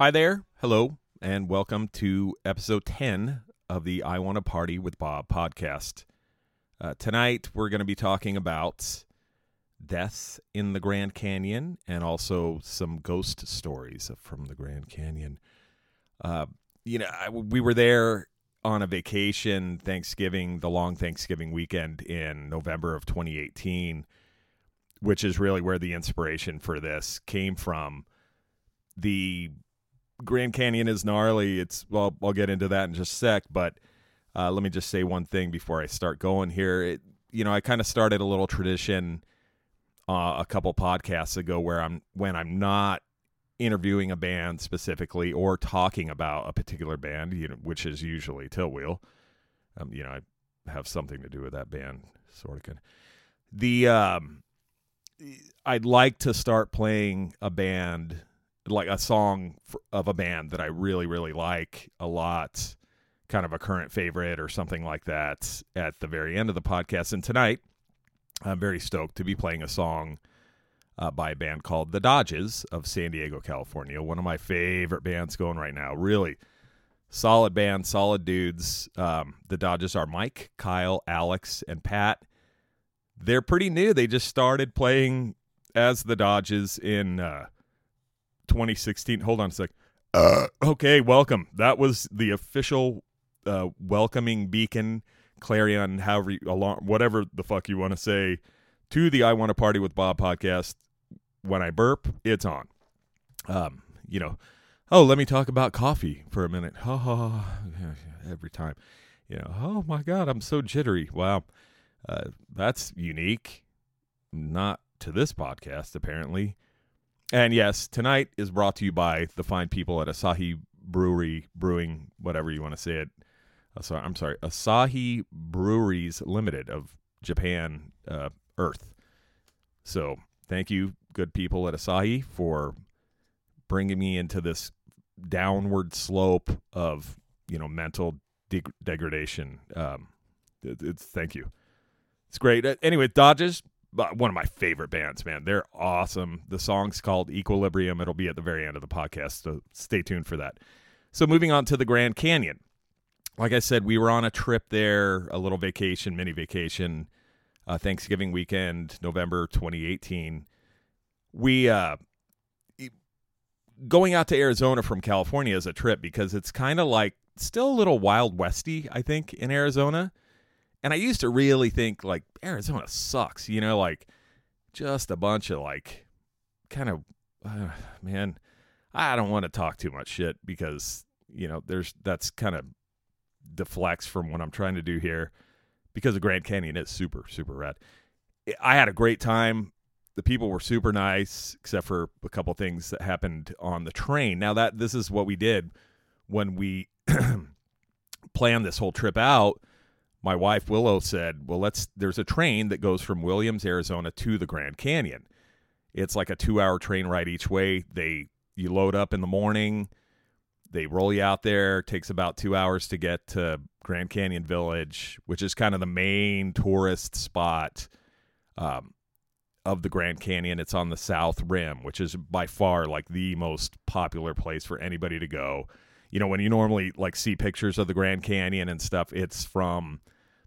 Hi there. Hello, and welcome to episode 10 of the I Want to Party with Bob podcast. Uh, tonight, we're going to be talking about deaths in the Grand Canyon and also some ghost stories from the Grand Canyon. Uh, you know, I, we were there on a vacation, Thanksgiving, the long Thanksgiving weekend in November of 2018, which is really where the inspiration for this came from. The Grand Canyon is gnarly. It's well, I'll get into that in just a sec, but uh, let me just say one thing before I start going here. It, you know, I kind of started a little tradition uh, a couple podcasts ago where I'm when I'm not interviewing a band specifically or talking about a particular band, you know, which is usually Tiltwheel. Um, you know, I have something to do with that band, sort of. Can. The um, I'd like to start playing a band, like a song of a band that I really, really like a lot, kind of a current favorite or something like that at the very end of the podcast. And tonight, I'm very stoked to be playing a song uh, by a band called The Dodges of San Diego, California. One of my favorite bands going right now. Really solid band, solid dudes. Um, the Dodges are Mike, Kyle, Alex, and Pat. They're pretty new. They just started playing as the Dodges in uh, 2016. Hold on a sec. Uh, okay, welcome. That was the official uh, welcoming beacon, clarion, however, you, alarm, whatever the fuck you want to say, to the I Want to Party with Bob podcast when I burp, it's on. Um, you know, oh, let me talk about coffee for a minute. Ha ha. Every time, you know, oh my God, I'm so jittery. Wow. Uh, that's unique. Not to this podcast, apparently. And yes, tonight is brought to you by the fine people at Asahi Brewery, Brewing, whatever you want to say it. Uh, I'm sorry, Asahi Breweries Limited of Japan, uh, Earth. So thank you, good people at Asahi, for bringing me into this downward slope of you know mental de- degradation. Um, it, it's thank you. It's great. Uh, anyway, Dodges, one of my favorite bands, man. They're awesome. The song's called Equilibrium. It'll be at the very end of the podcast, so stay tuned for that. So moving on to the Grand Canyon. Like I said, we were on a trip there, a little vacation, mini vacation, uh, Thanksgiving weekend, November 2018 we uh going out to Arizona from California is a trip because it's kind of like still a little wild westy, I think, in Arizona. And I used to really think like Arizona sucks, you know, like just a bunch of like kind of uh, man, I don't want to talk too much shit because, you know, there's that's kind of deflects from what I'm trying to do here because the Grand Canyon is super super rad. I had a great time. The people were super nice except for a couple things that happened on the train. Now that this is what we did when we planned this whole trip out my wife willow said well let's there's a train that goes from williams arizona to the grand canyon it's like a two hour train ride each way they you load up in the morning they roll you out there takes about two hours to get to grand canyon village which is kind of the main tourist spot um, of the Grand Canyon. It's on the south rim, which is by far like the most popular place for anybody to go. You know, when you normally like see pictures of the Grand Canyon and stuff, it's from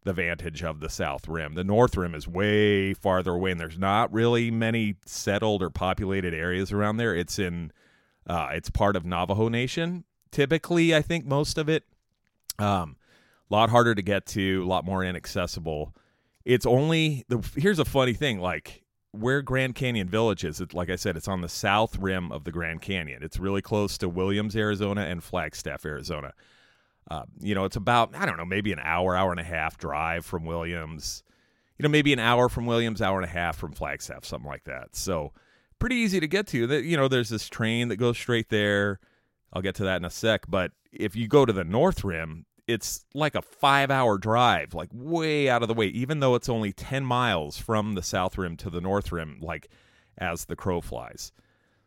the vantage of the south rim. The north rim is way farther away, and there's not really many settled or populated areas around there. It's in, uh, it's part of Navajo Nation. Typically, I think most of it, um, a lot harder to get to, a lot more inaccessible. It's only the. Here's a funny thing, like where Grand Canyon Village is, it, like I said, it's on the south rim of the Grand Canyon. It's really close to Williams, Arizona, and Flagstaff, Arizona. Uh, you know, it's about I don't know, maybe an hour, hour and a half drive from Williams. You know, maybe an hour from Williams, hour and a half from Flagstaff, something like that. So pretty easy to get to. That you know, there's this train that goes straight there. I'll get to that in a sec. But if you go to the North Rim, it's like a five hour drive, like way out of the way, even though it's only 10 miles from the south rim to the north rim, like as the crow flies.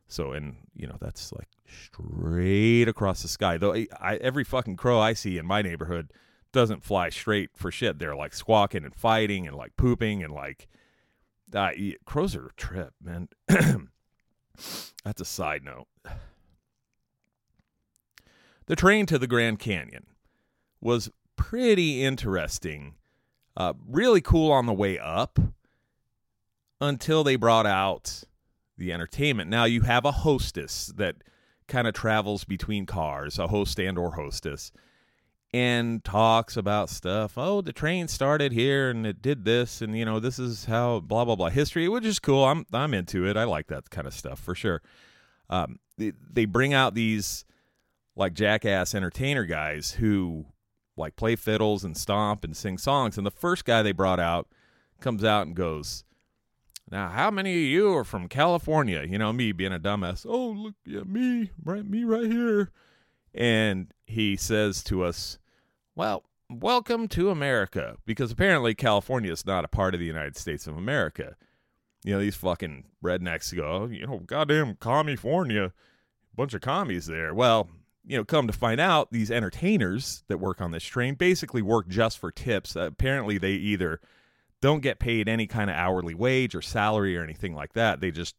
So, and you know, that's like straight across the sky. Though I, I, every fucking crow I see in my neighborhood doesn't fly straight for shit. They're like squawking and fighting and like pooping and like, uh, crows are a trip, man. that's a side note. the train to the Grand Canyon was pretty interesting. Uh, really cool on the way up until they brought out the entertainment. Now you have a hostess that kind of travels between cars, a host and or hostess, and talks about stuff. Oh, the train started here and it did this, and you know this is how blah blah blah history, which is cool. I'm I'm into it. I like that kind of stuff for sure. Um, they, they bring out these like jackass entertainer guys who like play fiddles and stomp and sing songs, and the first guy they brought out comes out and goes. Now, how many of you are from California? You know, me being a dumbass. Oh, look, yeah, me, right, me right here. And he says to us, well, welcome to America, because apparently California is not a part of the United States of America. You know, these fucking rednecks go, oh, you know, goddamn California, bunch of commies there. Well, you know, come to find out, these entertainers that work on this train basically work just for tips. Uh, apparently, they either don't get paid any kind of hourly wage or salary or anything like that. They just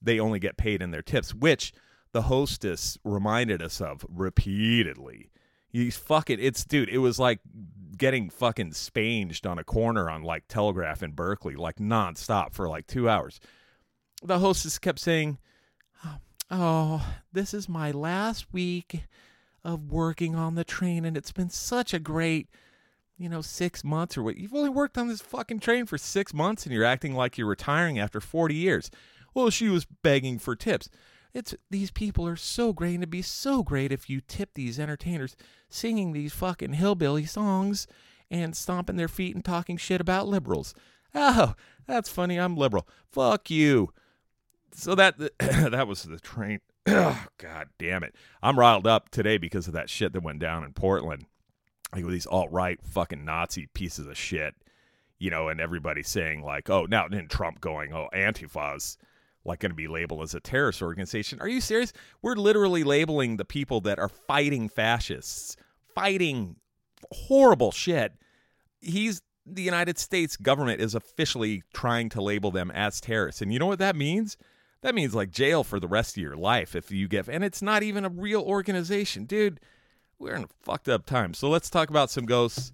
they only get paid in their tips, which the hostess reminded us of repeatedly. He's fucking it's dude, it was like getting fucking spanged on a corner on like Telegraph in Berkeley, like nonstop for like two hours. The hostess kept saying, Oh, this is my last week of working on the train, and it's been such a great, you know, six months or what. You've only worked on this fucking train for six months and you're acting like you're retiring after 40 years. Well, she was begging for tips. It's these people are so great, and it'd be so great if you tip these entertainers singing these fucking hillbilly songs and stomping their feet and talking shit about liberals. Oh, that's funny. I'm liberal. Fuck you. So that that was the train. Oh, God damn it. I'm riled up today because of that shit that went down in Portland. Like with these alt right fucking Nazi pieces of shit, you know, and everybody saying like, oh, now then Trump going, oh, Antifa's like going to be labeled as a terrorist organization. Are you serious? We're literally labeling the people that are fighting fascists, fighting horrible shit. He's the United States government is officially trying to label them as terrorists. And you know what that means? That means like jail for the rest of your life if you get and it's not even a real organization. Dude, we're in a fucked up time. So let's talk about some ghosts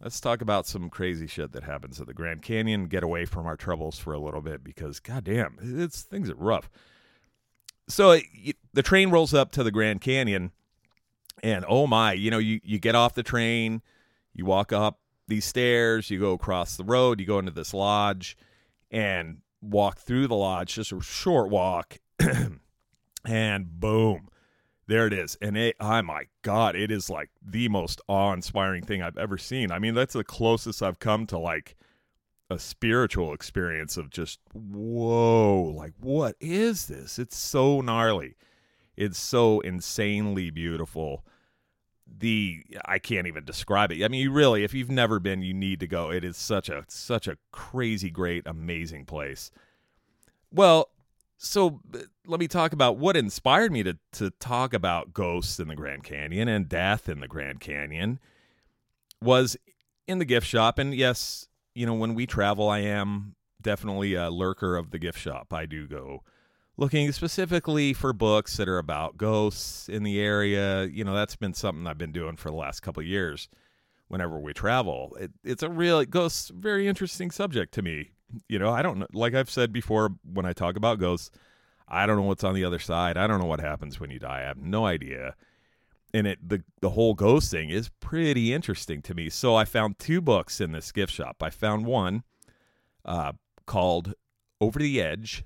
let's talk about some crazy shit that happens at the Grand Canyon. Get away from our troubles for a little bit because, goddamn, it's things are rough. So it, the train rolls up to the Grand Canyon, and oh my, you know, you you get off the train, you walk up these stairs, you go across the road, you go into this lodge, and walk through the lodge, just a short walk, and boom there it is. And it, oh my God, it is like the most awe inspiring thing I've ever seen. I mean, that's the closest I've come to like a spiritual experience of just, whoa, like, what is this? It's so gnarly. It's so insanely beautiful. The I can't even describe it. I mean, you really, if you've never been, you need to go. It is such a such a crazy, great, amazing place. Well, so let me talk about what inspired me to to talk about ghosts in the Grand Canyon and death in the Grand Canyon was in the gift shop and yes, you know, when we travel I am definitely a lurker of the gift shop. I do go looking specifically for books that are about ghosts in the area. You know, that's been something I've been doing for the last couple years whenever we travel. It, it's a real ghosts very interesting subject to me you know, I don't know. Like I've said before, when I talk about ghosts, I don't know what's on the other side. I don't know what happens when you die. I have no idea. And it the the whole ghost thing is pretty interesting to me. So I found two books in this gift shop. I found one uh, called Over the Edge: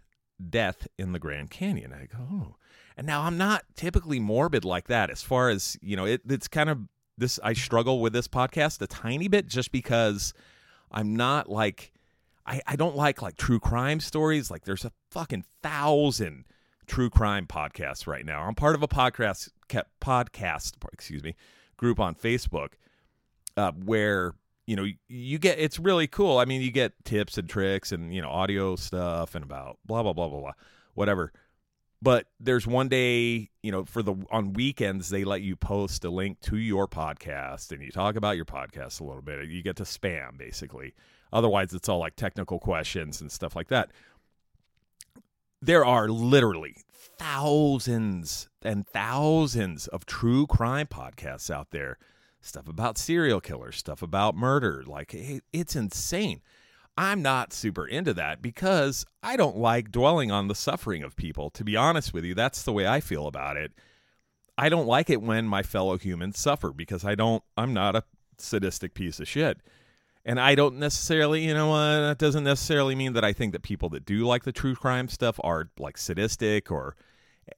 Death in the Grand Canyon. I go, oh. And now I'm not typically morbid like that. As far as you know, it, it's kind of this. I struggle with this podcast a tiny bit just because I'm not like I, I don't like like true crime stories. Like there's a fucking thousand true crime podcasts right now. I'm part of a podcast podcast excuse me group on Facebook uh, where you know you get it's really cool. I mean, you get tips and tricks and you know audio stuff and about blah blah blah blah blah whatever. But there's one day, you know, for the on weekends they let you post a link to your podcast and you talk about your podcast a little bit. You get to spam basically. Otherwise, it's all like technical questions and stuff like that. there are literally thousands and thousands of true crime podcasts out there. Stuff about serial killers, stuff about murder. Like, it's insane. I'm not super into that because I don't like dwelling on the suffering of people. To be honest with you, that's the way I feel about it. I don't like it when my fellow humans suffer because I don't, I'm not a sadistic piece of shit. And I don't necessarily, you know, uh, that doesn't necessarily mean that I think that people that do like the true crime stuff are like sadistic or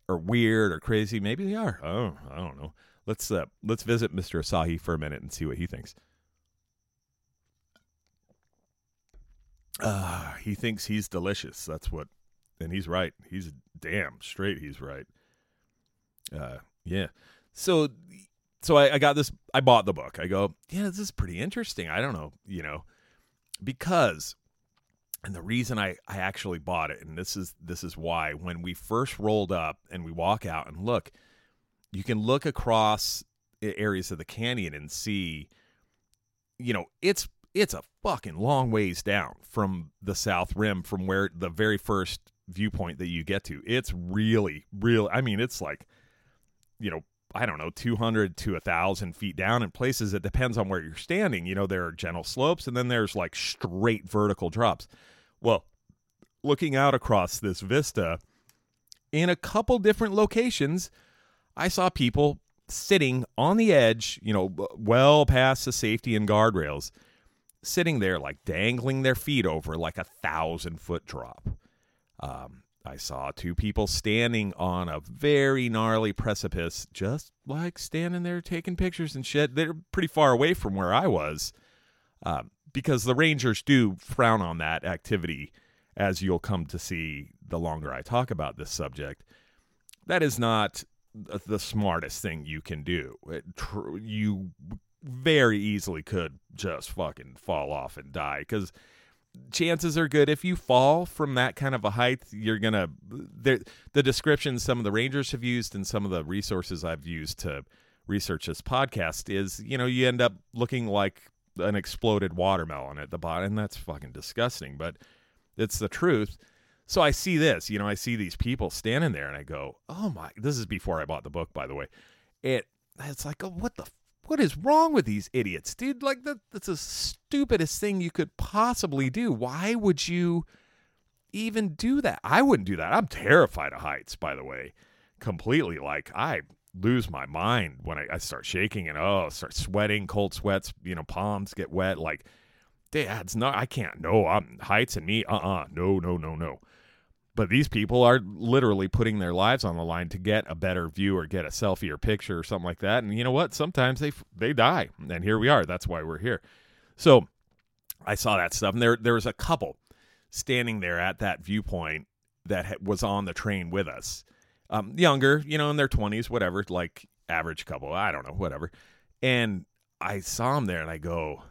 or weird or crazy. Maybe they are. Oh, I don't know. Let's uh, let's visit Mr. Asahi for a minute and see what he thinks. Uh, he thinks he's delicious. That's what, and he's right. He's damn straight. He's right. Uh, yeah. So, so I, I got this. I bought the book. I go, yeah, this is pretty interesting. I don't know, you know, because, and the reason I I actually bought it, and this is this is why when we first rolled up and we walk out and look, you can look across areas of the canyon and see, you know, it's it's a fucking long ways down from the south rim from where the very first viewpoint that you get to. It's really, really, I mean, it's like, you know, I don't know, 200 to 1,000 feet down in places. It depends on where you're standing. You know, there are gentle slopes and then there's like straight vertical drops. Well, looking out across this vista, in a couple different locations, I saw people sitting on the edge, you know, well past the safety and guardrails sitting there like dangling their feet over like a thousand foot drop. Um, I saw two people standing on a very gnarly precipice, just like standing there taking pictures and shit. They're pretty far away from where I was um, because the Rangers do frown on that activity, as you'll come to see the longer I talk about this subject. That is not the smartest thing you can do. Tr- you very easily could just fucking fall off and die because chances are good. If you fall from that kind of a height you're gonna the, the description some of the rangers have used and some of the resources i've used to research this podcast is you know you end up looking like an exploded watermelon at the bottom and that's fucking disgusting but it's the truth. So i see this you know i see these people standing there and i go oh my this is before i bought the book by the way. It it's like oh, what the what is wrong with these idiots, dude? Like that that's the stupidest thing you could possibly do. Why would you even do that? I wouldn't do that. I'm terrified of heights, by the way. Completely. Like I lose my mind when I, I start shaking and oh, start sweating, cold sweats, you know, palms get wet. Like, dad's not I can't no, I'm heights and me, uh uh-uh, uh, no, no, no, no. But these people are literally putting their lives on the line to get a better view or get a selfie or picture or something like that. And you know what? Sometimes they they die, and here we are. That's why we're here. So I saw that stuff, and there there was a couple standing there at that viewpoint that was on the train with us, um, younger, you know, in their twenties, whatever, like average couple. I don't know, whatever. And I saw them there, and I go,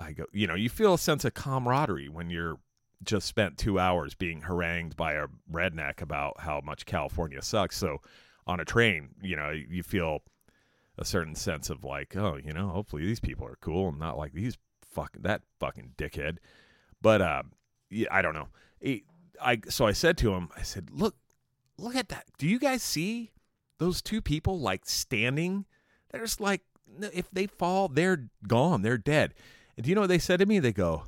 I go, you know, you feel a sense of camaraderie when you're just spent two hours being harangued by a redneck about how much California sucks. So on a train, you know, you feel a certain sense of like, oh, you know, hopefully these people are cool and not like these fuck that fucking dickhead. But uh, yeah, I don't know. I so I said to him, I said, look, look at that. Do you guys see those two people like standing? There's like, if they fall, they're gone. They're dead. And do you know what they said to me? They go,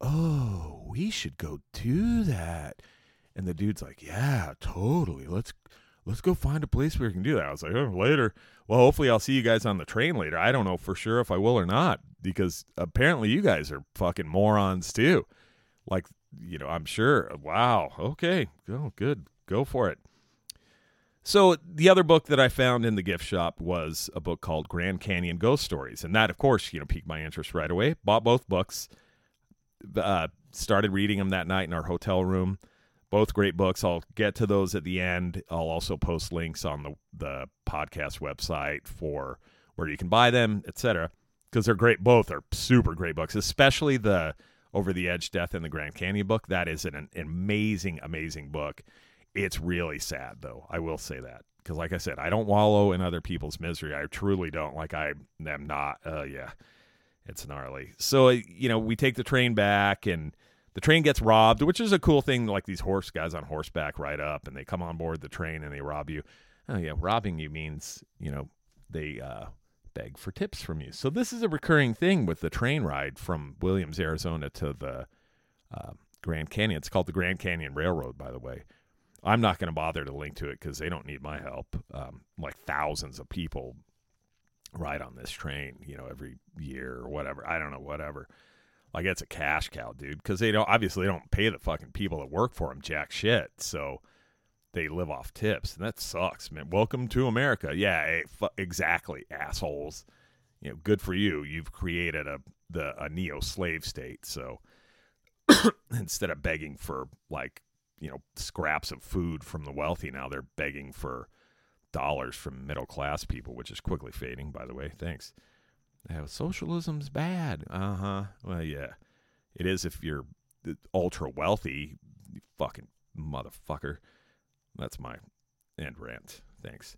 oh, we should go do that. And the dude's like, yeah, totally. Let's let's go find a place where we can do that. I was like, oh, later. Well, hopefully I'll see you guys on the train later. I don't know for sure if I will or not because apparently you guys are fucking morons too. Like, you know, I'm sure. Wow. Okay. Go good. Go for it. So the other book that I found in the gift shop was a book called Grand Canyon Ghost Stories, and that, of course, you know, piqued my interest right away. Bought both books uh, started reading them that night in our hotel room. Both great books. I'll get to those at the end. I'll also post links on the the podcast website for where you can buy them, etc. Because they're great. Both are super great books, especially the Over the Edge Death in the Grand Canyon book. That is an, an amazing, amazing book. It's really sad, though. I will say that because, like I said, I don't wallow in other people's misery. I truly don't. Like I am not. Uh, yeah, it's gnarly. So, you know, we take the train back and the train gets robbed, which is a cool thing. Like these horse guys on horseback ride up and they come on board the train and they rob you. Oh yeah, robbing you means you know they uh, beg for tips from you. So this is a recurring thing with the train ride from Williams, Arizona to the uh, Grand Canyon. It's called the Grand Canyon Railroad, by the way. I'm not going to bother to link to it because they don't need my help. Um, like thousands of people ride on this train, you know, every year or whatever. I don't know, whatever. Like it's a cash cow, dude, because they don't obviously they don't pay the fucking people that work for them jack shit. So they live off tips, and that sucks, man. Welcome to America. Yeah, eh, fu- exactly, assholes. You know, good for you. You've created a the a neo slave state. So instead of begging for like you know scraps of food from the wealthy, now they're begging for dollars from middle class people, which is quickly fading. By the way, thanks. Socialism's bad. Uh huh. Well, yeah, it is if you're ultra wealthy. You fucking motherfucker. That's my end rant. Thanks.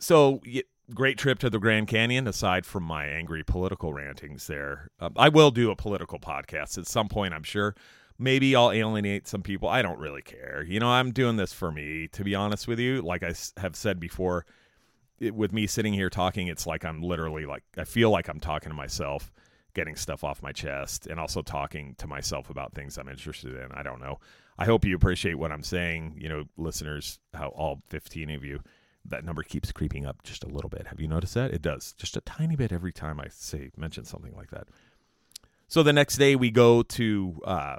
So, yeah, great trip to the Grand Canyon. Aside from my angry political rantings, there, um, I will do a political podcast at some point. I'm sure. Maybe I'll alienate some people. I don't really care. You know, I'm doing this for me. To be honest with you, like I have said before, it, with me sitting here talking, it's like I'm literally like I feel like I'm talking to myself, getting stuff off my chest, and also talking to myself about things I'm interested in. I don't know. I hope you appreciate what I'm saying, you know, listeners, how all 15 of you, that number keeps creeping up just a little bit. Have you noticed that? It does, just a tiny bit every time I say mention something like that. So the next day we go to uh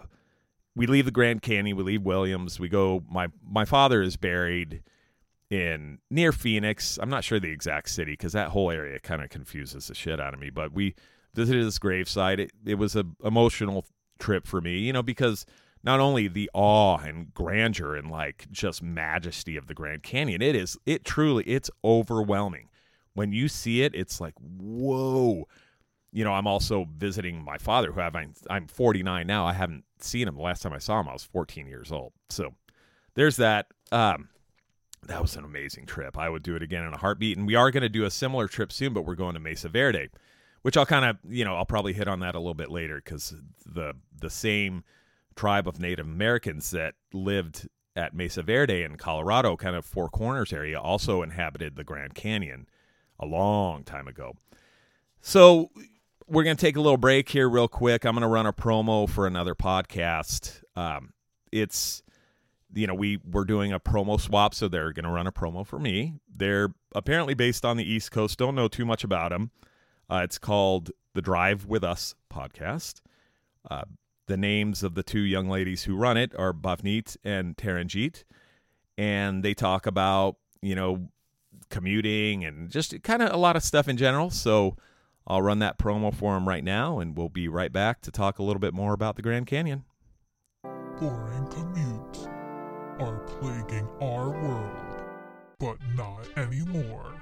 we leave the Grand Canyon, we leave Williams, we go my my father is buried in near Phoenix. I'm not sure the exact city because that whole area kind of confuses the shit out of me. But we visited his gravesite. It, it was an emotional trip for me, you know, because not only the awe and grandeur and like just majesty of the Grand Canyon, it is it truly it's overwhelming. When you see it, it's like whoa. You know, I'm also visiting my father, who I've, I'm 49 now. I haven't seen him. The last time I saw him, I was 14 years old. So there's that. Um, that was an amazing trip. I would do it again in a heartbeat. And we are going to do a similar trip soon, but we're going to Mesa Verde, which I'll kind of, you know, I'll probably hit on that a little bit later because the the same tribe of Native Americans that lived at Mesa Verde in Colorado, kind of Four Corners area, also inhabited the Grand Canyon a long time ago. So we're going to take a little break here, real quick. I'm going to run a promo for another podcast. Um, it's you know, we were doing a promo swap, so they're going to run a promo for me. They're apparently based on the East Coast. Don't know too much about them. Uh, it's called the Drive with Us podcast. Uh, the names of the two young ladies who run it are Bhavneet and Taranjeet, and they talk about you know commuting and just kind of a lot of stuff in general. So I'll run that promo for him right now, and we'll be right back to talk a little bit more about the Grand Canyon. Boring commutes are plaguing our world, but not anymore.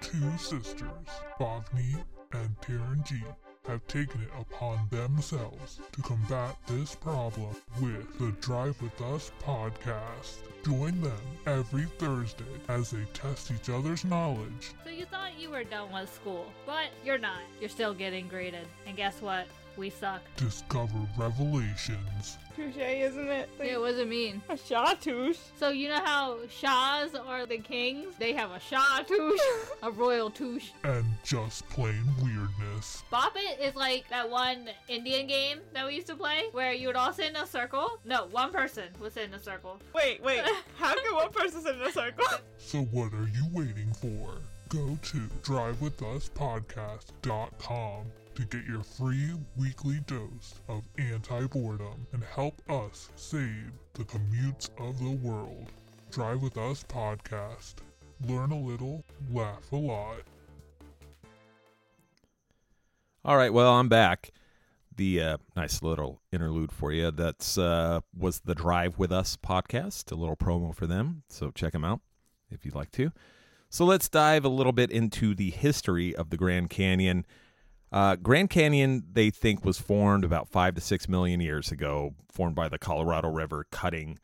Two sisters, Bhavneet and Taranjeet, have taken it upon themselves to combat this problem with the Drive With Us podcast. Join them every Thursday as they test each other's knowledge. So you thought you were done with school, but you're not. You're still getting graded. And guess what? We suck. Discover revelations. Touche, isn't it? Yeah, what does it mean? A chartreuse. So you know how Shahs are the kings? They have a Shah touche, a royal touche. and just plain weirdness. Bop It is like that one Indian game that we used to play where you would all sit in a circle. No, one person would sit in a circle. Wait, wait. How can one person sit in a circle? So what are you waiting for? Go to drivewithuspodcast.com to get your free weekly dose of anti-boredom and help us save the commutes of the world. Drive with Us podcast. Learn a little, laugh a lot. All right, well, I'm back. The uh, nice little interlude for you. That's uh, was the Drive with Us podcast. A little promo for them, so check them out if you'd like to. So let's dive a little bit into the history of the Grand Canyon. Uh, Grand Canyon, they think, was formed about five to six million years ago, formed by the Colorado River cutting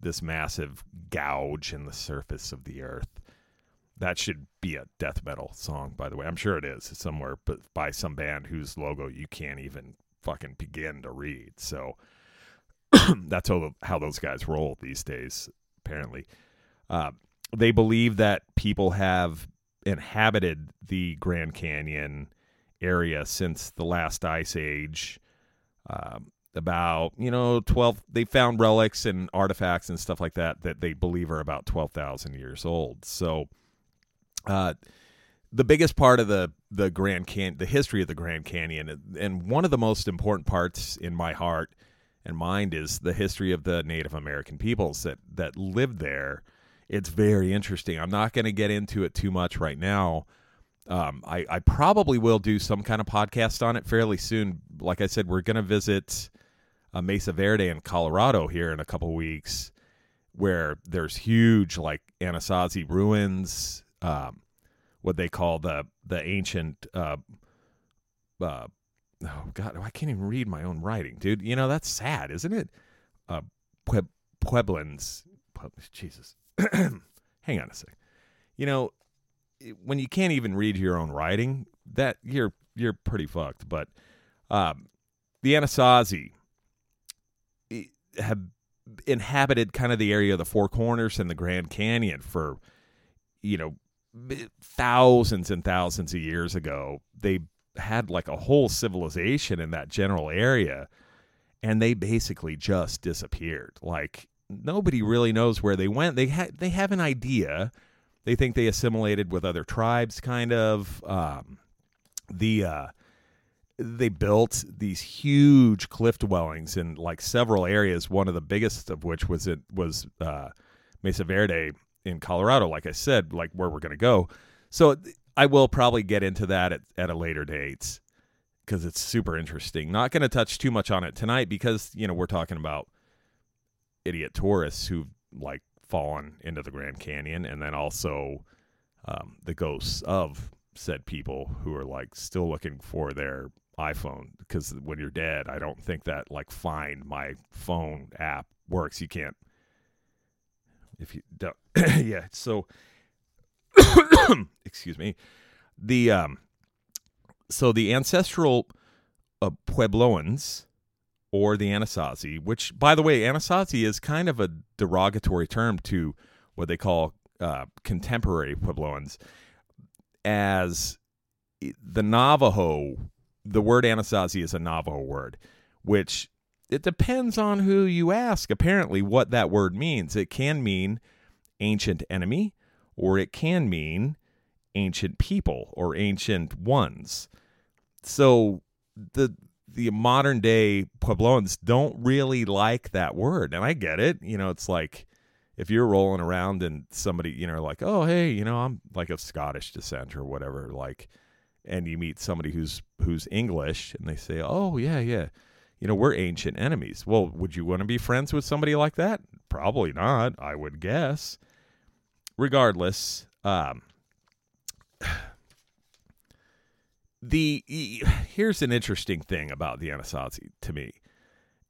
this massive gouge in the surface of the earth. That should be a death metal song, by the way. I'm sure it is somewhere, but by some band whose logo you can't even fucking begin to read. So, That's how how those guys roll these days. Apparently, uh, they believe that people have inhabited the Grand Canyon area since the last ice age. Um, about you know 12 they found relics and artifacts and stuff like that that they believe are about 12,000 years old. So uh the biggest part of the the Grand Can the history of the Grand Canyon and one of the most important parts in my heart and mind is the history of the Native American peoples that that lived there. It's very interesting. I'm not going to get into it too much right now um, I, I probably will do some kind of podcast on it fairly soon. Like I said, we're going to visit uh, Mesa Verde in Colorado here in a couple weeks, where there's huge like Anasazi ruins, um, what they call the the ancient. Uh, uh, oh God, I can't even read my own writing, dude. You know that's sad, isn't it? Uh, Pue- Pueblans, Jesus. Hang on a sec. You know, when you can't even read your own writing, that you're you're pretty fucked. But um, the Anasazi have inhabited kind of the area of the Four Corners and the Grand Canyon for you know thousands and thousands of years ago. They had like a whole civilization in that general area, and they basically just disappeared. Like nobody really knows where they went. They had they have an idea they think they assimilated with other tribes, kind of. Um, the uh, they built these huge cliff dwellings in like several areas. One of the biggest of which was it was uh, Mesa Verde in Colorado. Like I said, like where we're going to go. So I will probably get into that at, at a later date because it's super interesting. Not going to touch too much on it tonight because you know we're talking about idiot tourists who like fallen into the Grand Canyon, and then also um, the ghosts of said people who are like still looking for their iPhone because when you're dead, I don't think that like find my phone app works. You can't if you don't. yeah. So, excuse me. The um, so the ancestral uh, Puebloans or the Anasazi, which, by the way, Anasazi is kind of a derogatory term to what they call uh, contemporary Puebloans, as the Navajo, the word Anasazi is a Navajo word, which it depends on who you ask, apparently, what that word means. It can mean ancient enemy, or it can mean ancient people or ancient ones. So the the modern day Puebloans don't really like that word. And I get it. You know, it's like if you're rolling around and somebody, you know, like, oh, hey, you know, I'm like of Scottish descent or whatever, like, and you meet somebody who's who's English and they say, oh, yeah, yeah, you know, we're ancient enemies. Well, would you want to be friends with somebody like that? Probably not, I would guess. Regardless, um, the here's an interesting thing about the Anasazi to me,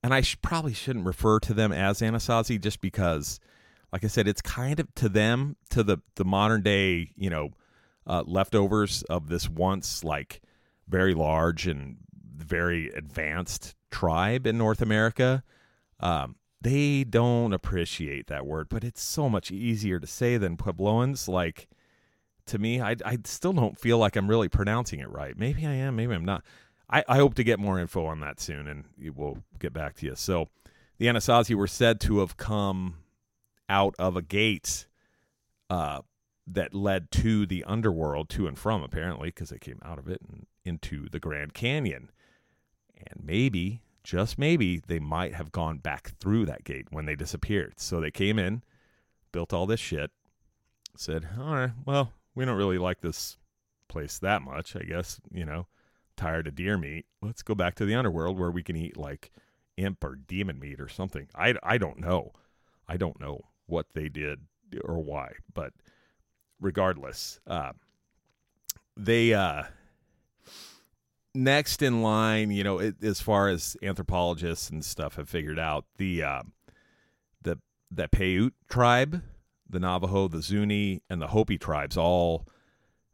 and I sh- probably shouldn't refer to them as Anasazi just because, like I said, it's kind of to them to the the modern day you know uh, leftovers of this once like very large and very advanced tribe in North America. Um, they don't appreciate that word, but it's so much easier to say than Puebloans. Like to me. I, I still don't feel like I'm really pronouncing it right. Maybe I am, maybe I'm not. I, I hope to get more info on that soon, and we'll get back to you. So, the Anasazi were said to have come out of a gate uh, that led to the underworld, to and from, apparently, because they came out of it and into the Grand Canyon. And maybe, just maybe, they might have gone back through that gate when they disappeared. So they came in, built all this shit, said, all right, well, we don't really like this place that much, I guess, you know, tired of deer meat. Let's go back to the underworld where we can eat like imp or demon meat or something. I, I don't know. I don't know what they did or why, but regardless, uh, they, uh, next in line, you know, it, as far as anthropologists and stuff have figured out, the, uh, the, the Paiute tribe, the Navajo, the Zuni, and the Hopi tribes all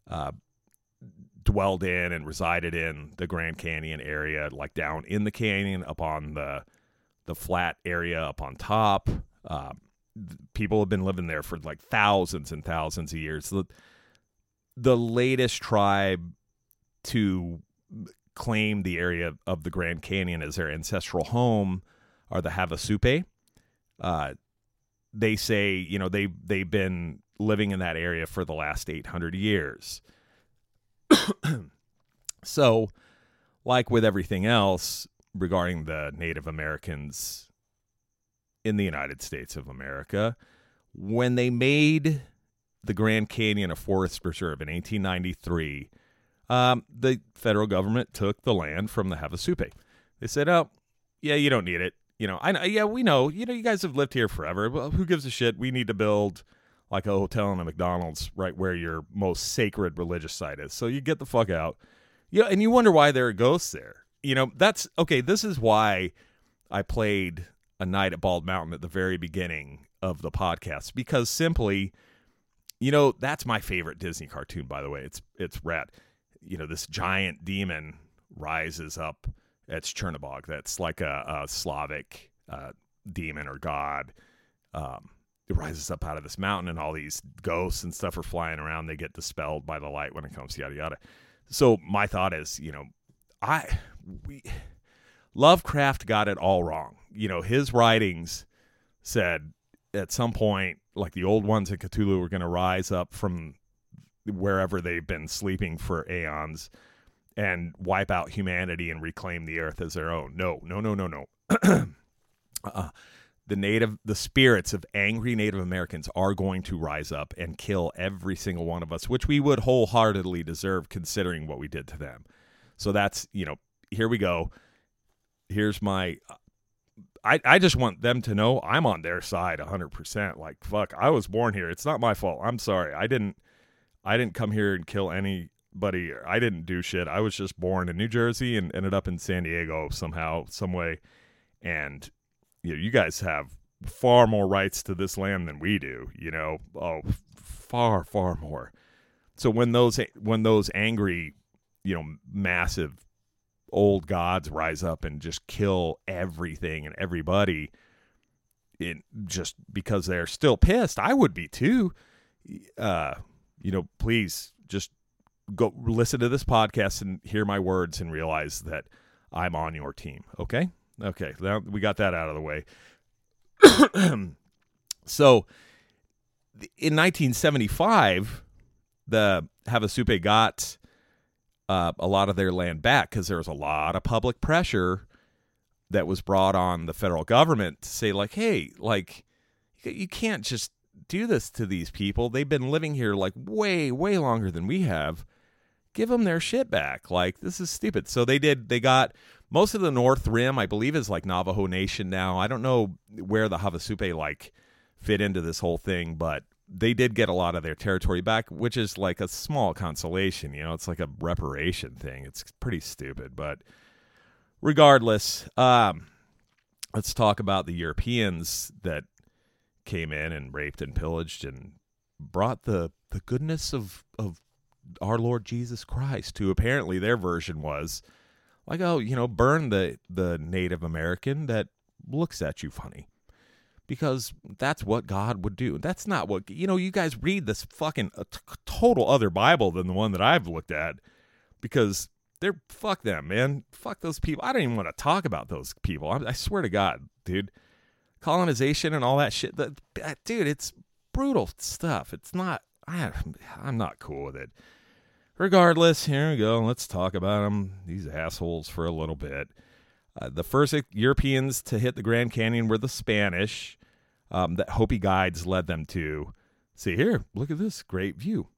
uh, dwelled in and resided in the Grand Canyon area, like down in the canyon up on the the flat area up on top. Uh, people have been living there for like thousands and thousands of years. The, the latest tribe to claim the area of the Grand Canyon as their ancestral home are the Havasupai. Uh, they say, you know, they they've been living in that area for the last 800 years. so, like with everything else regarding the Native Americans in the United States of America, when they made the Grand Canyon a forest preserve in 1893, um, the federal government took the land from the Havasupai. They said, "Oh, yeah, you don't need it. You know, I know, yeah, we know. You know, you guys have lived here forever. Well, who gives a shit? We need to build like a hotel and a McDonald's right where your most sacred religious site is. So you get the fuck out. Yeah, and you wonder why there are ghosts there. You know, that's okay. This is why I played a night at Bald Mountain at the very beginning of the podcast because simply, you know, that's my favorite Disney cartoon. By the way, it's it's Rat. You know, this giant demon rises up. It's Chernobog. That's like a, a Slavic uh, demon or god. Um, it rises up out of this mountain, and all these ghosts and stuff are flying around. They get dispelled by the light when it comes, yada yada. So my thought is, you know, I we Lovecraft got it all wrong. You know, his writings said at some point, like the old ones in Cthulhu were going to rise up from wherever they've been sleeping for aeons and wipe out humanity and reclaim the earth as their own. No, no, no, no, no. uh-uh. The native, the spirits of angry Native Americans are going to rise up and kill every single one of us, which we would wholeheartedly deserve considering what we did to them. So that's, you know, here we go. Here's my I, I just want them to know I'm on their side 100%. Like fuck, I was born here. It's not my fault. I'm sorry. I didn't I didn't come here and kill anybody. I didn't do shit. I was just born in New Jersey and ended up in San Diego somehow, some way. And you know, you guys have far more rights to this land than we do, you know. Oh, far far more. So when those when those angry, you know, massive old gods rise up and just kill everything and everybody in just because they're still pissed i would be too uh you know please just go listen to this podcast and hear my words and realize that i'm on your team okay? Okay now we got that out of the way. So in 1975 the havasupai got uh, a lot of their land back because there was a lot of public pressure that was brought on the federal government to say like hey like you can't just do this to these people. They've been living here like way way longer than we have give them their shit back like this is stupid so they did they got most of the north rim i believe is like navajo nation now i don't know where the havasupai like fit into this whole thing but they did get a lot of their territory back, which is like a small consolation. You know, it's like a reparation thing. It's pretty stupid, but regardless, um, let's talk about the Europeans that came in and raped and pillaged and brought the the goodness of of our Lord Jesus Christ, who apparently their version was like, oh, you know, burn the the Native American that looks at you funny because that's what God would do. That's not what you know. You guys read this fucking a t- total other Bible than the one that I've looked at because they're fuck them, man. Fuck those people. I don't even want to talk about those people. I, I swear to God, dude. Colonization and all that shit. Dude, it's brutal stuff. It's not. I, I'm not cool with it. Regardless, here we go. Let's talk about them. These assholes for a little bit. Uh, the first Europeans to hit the Grand Canyon were the Spanish um, that Hopi guides led them to. See here, look at this great view.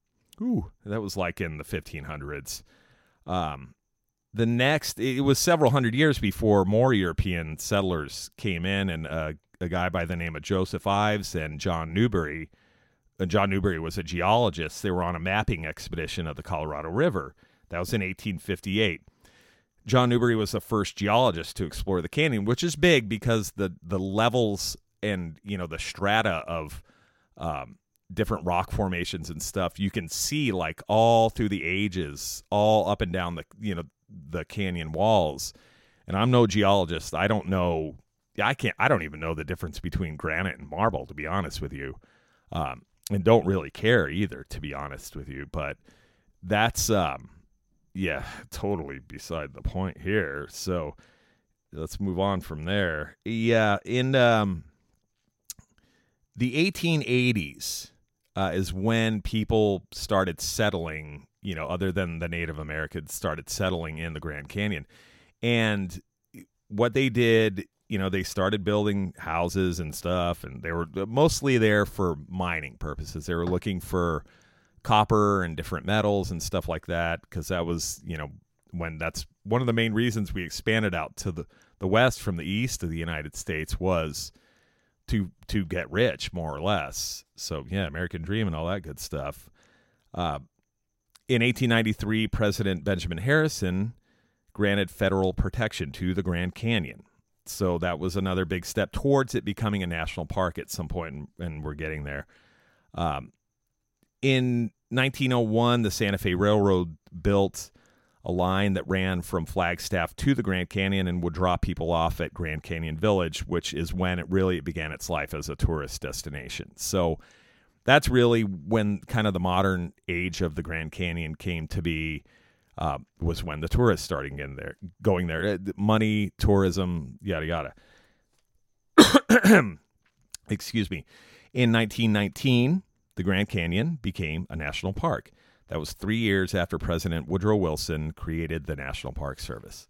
Ooh, that was like in the 1500s. Um, the next, it was several hundred years before more European settlers came in, and uh, a guy by the name of Joseph Ives and John Newberry. And John Newberry was a geologist. They were on a mapping expedition of the Colorado River. That was in 1858. John Newberry was the first geologist to explore the canyon, which is big because the the levels and you know the strata of um, different rock formations and stuff you can see like all through the ages all up and down the you know the canyon walls and i'm no geologist i don't know I can't. I don't even know the difference between granite and marble, to be honest with you, um, and don't really care either, to be honest with you. But that's um, yeah, totally beside the point here. So let's move on from there. Yeah, in um, the 1880s uh, is when people started settling. You know, other than the Native Americans, started settling in the Grand Canyon, and what they did you know they started building houses and stuff and they were mostly there for mining purposes. They were looking for copper and different metals and stuff like that because that was you know when that's one of the main reasons we expanded out to the the west from the east of the united states was to to get rich more or less. So yeah american dream and all that good stuff. Uh, in 1893 president benjamin harrison granted federal protection to the grand canyon so that was another big step towards it becoming a national park at some point, and, and we're getting there. Um, in 1901, the Santa Fe Railroad built a line that ran from Flagstaff to the Grand Canyon and would drop people off at Grand Canyon Village, which is when it really began its life as a tourist destination. So that's really when kind of the modern age of the Grand Canyon came to be uh, was when the tourists started getting there, going there. Uh, money, tourism, yada yada. Excuse me. In 1919, the Grand Canyon became a national park. That was three years after President Woodrow Wilson created the National Park Service.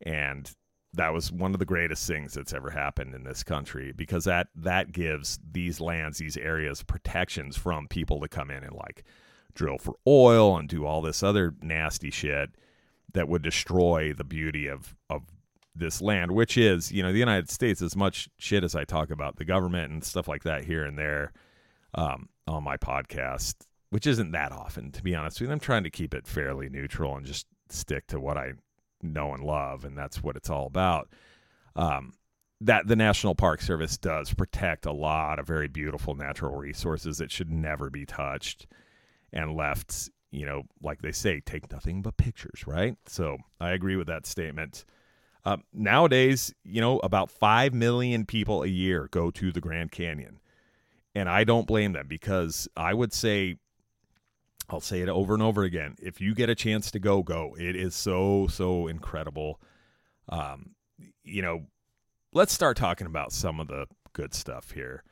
And that was one of the greatest things that's ever happened in this country because that that gives these lands, these areas protections from people to come in and like drill for oil and do all this other nasty shit that would destroy the beauty of of this land, which is, you know, the United States, as much shit as I talk about the government and stuff like that here and there um, on my podcast, which isn't that often, to be honest with you. I'm trying to keep it fairly neutral and just stick to what I know and love, and that's what it's all about. Um, that the National Park Service does protect a lot of very beautiful natural resources that should never be touched and left, you know, like they say, take nothing but pictures, right? So I agree with that statement. Uh, nowadays, you know, about 5 million people a year go to the Grand Canyon. And I don't blame them because I would say, I'll say it over and over again. If you get a chance to go, go. It is so, so incredible. Um, you know, let's start talking about some of the good stuff here.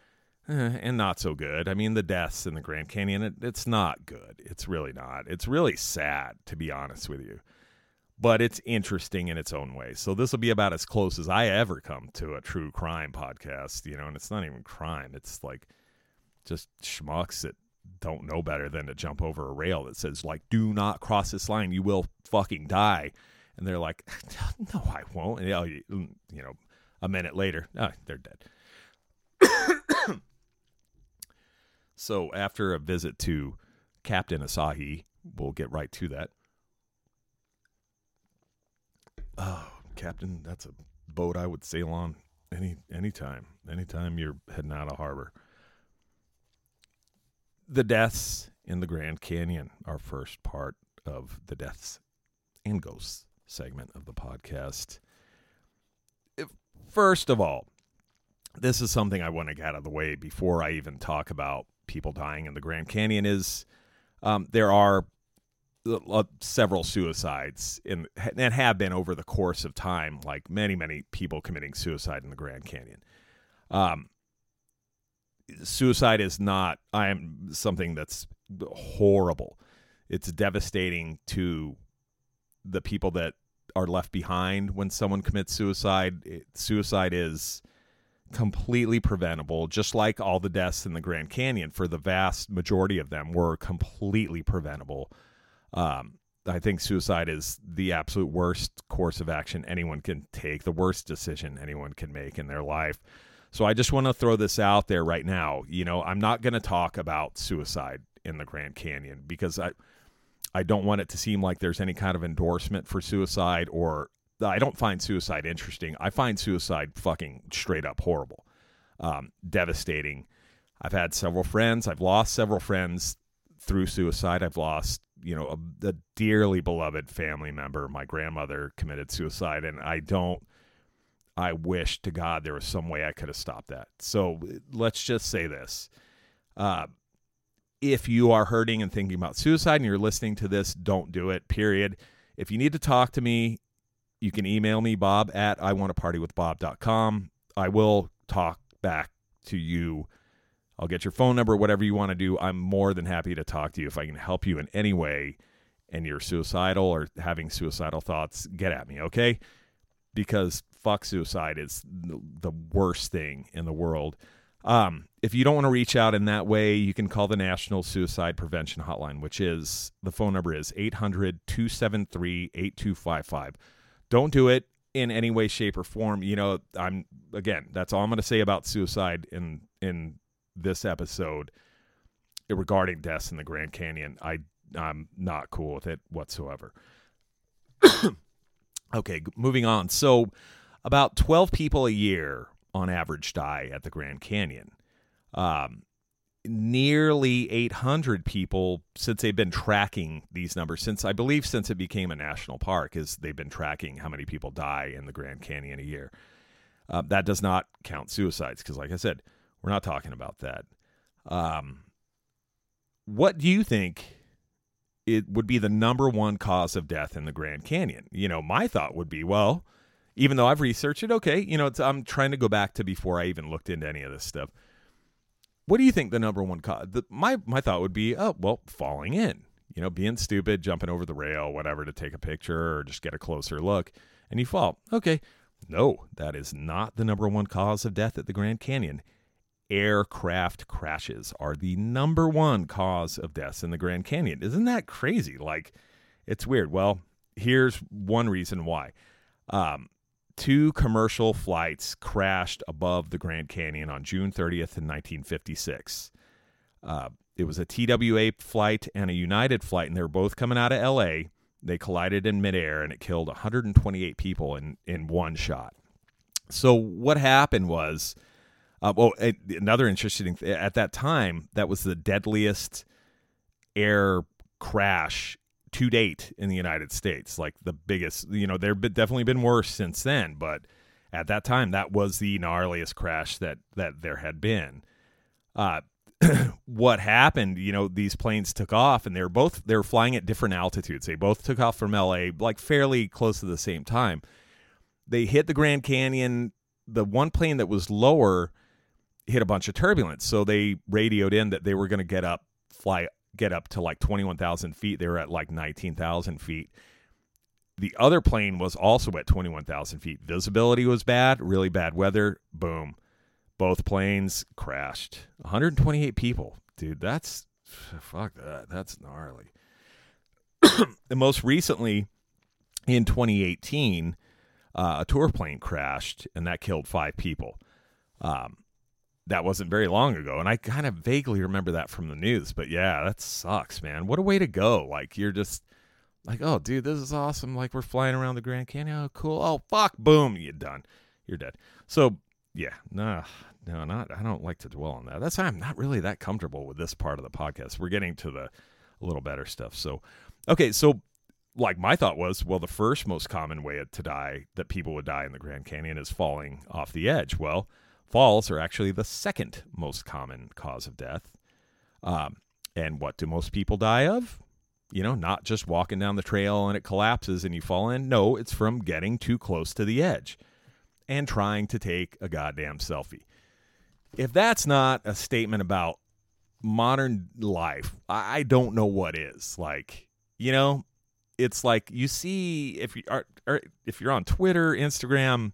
Eh, and not so good. I mean, the deaths in the Grand Canyon, it, it's not good. It's really not. It's really sad, to be honest with you. But it's interesting in its own way. So this will be about as close as I ever come to a true crime podcast, you know, and it's not even crime. It's like just schmucks that don't know better than to jump over a rail that says, like, do not cross this line. You will fucking die. And they're like, no, I won't. And, you know, a minute later, oh, they're dead. So after a visit to Captain Asahi, we'll get right to that. Oh, Captain, that's a boat I would sail on any anytime. Anytime you're heading out of harbor. The deaths in the Grand Canyon, our first part of the deaths and ghosts segment of the podcast. First of all, this is something I want to get out of the way before I even talk about people dying in the Grand Canyon is um, there are uh, several suicides in and have been over the course of time, like many many people committing suicide in the Grand Canyon. Um, suicide is not I am something that's horrible. It's devastating to the people that are left behind when someone commits suicide. It, suicide is completely preventable, just like all the deaths in the Grand Canyon. For the vast majority of them, were completely preventable. Um, I think suicide is the absolute worst course of action anyone can take, the worst decision anyone can make in their life. So I just want to throw this out there right now. You know, I'm not going to talk about suicide in the Grand Canyon because I I don't want it to seem like there's any kind of endorsement for suicide or I don't find suicide interesting. I find suicide fucking straight up horrible, um, devastating. I've had several friends. I've lost several friends through suicide. I've lost, you know, a, a dearly beloved family member. My grandmother committed suicide, and I don't. I wish to God there was some way I could have stopped that. So let's just say this. Uh, if you are hurting and thinking about suicide and you're listening to this, don't do it, period. If you need to talk to me, you can email me, bob at I want to party with bob.com. I will talk back to you. I'll get your phone number, whatever you want to do. I'm more than happy to talk to you. If I can help you in any way and you're suicidal or having suicidal thoughts, get at me, okay? Because fuck suicide is the worst thing in the world. Um, if you don't want to reach out in that way, you can call the National Suicide Prevention Hotline, which is the phone number is 800 273 8255. Don't do it in any way, shape, or form. You know, I'm again, that's all I'm going to say about suicide in in this episode regarding deaths in the Grand Canyon. I I'm not cool with it whatsoever. okay, moving on. So, about 12 people a year on average die at the Grand Canyon. Um, nearly 800 people since they've been tracking these numbers since I believe since it became a national park is they've been tracking how many people die in the Grand Canyon a year. Uh, that does not count suicides because, like I said, we're not talking about that. Um, what do you think it would be the number one cause of death in the Grand Canyon? You know, my thought would be, well, even though I've researched it, okay, you know, I'm trying to go back to before I even looked into any of this stuff. What do you think the number one cause? The, my my thought would be, oh, well, falling in. You know, being stupid, jumping over the rail, whatever, to take a picture or just get a closer look, and you fall. Okay, no, that is not the number one cause of death at the Grand Canyon. Aircraft crashes are the number one cause of deaths in the Grand Canyon. Isn't that crazy? Like, it's weird. Well, here's one reason why. Um, two commercial flights crashed above the Grand Canyon on June 30th in 1956. Uh, it was a TWA flight and a United flight, and they were both coming out of LA. They collided in midair, and it killed 128 people in, in one shot. So what happened was, uh, well, another interesting thing, at that time, that was the deadliest air crash to date in the United States. Like the biggest, you know, there have definitely been worse since then, but at that time, that was the gnarliest crash that that there had been. Uh, what happened? You know, these planes took off, and they were both they were flying at different altitudes. They both took off from L.A. like fairly close to the same time. They hit the Grand Canyon. The one plane that was lower hit a bunch of turbulence, so they radioed in that they were going to get up, fly get up to like 21,000 feet. They were at like 19,000 feet. The other plane was also at 21,000 feet. Visibility was bad, really bad weather. Boom. Both planes crashed. 128 people. Dude, that's fuck that. That's gnarly. and most recently, in 2018, uh, a tour plane crashed and that killed five people. Um, that wasn't very long ago and i kind of vaguely remember that from the news but yeah that sucks man. What a way to go. Like you're just like oh dude this is awesome. Like we're flying around the grand canyon. Oh cool. Oh fuck. Boom. You're done. You're dead. So yeah nah no not i don't like to dwell on that. That's why i'm not really that comfortable with this part of the podcast. We're getting to the a little better stuff. So okay so like my thought was well the first most common way to die that people would die in the grand canyon is falling off the edge. Well Falls are actually the second most common cause of death. Um, and what do most people die of? You know, not just walking down the trail and it collapses and you fall in. No, it's from getting too close to the edge and trying to take a goddamn selfie. If that's not a statement about modern life, I don't know what is. Like, you know, it's like you see if you are if you're on Twitter, Instagram,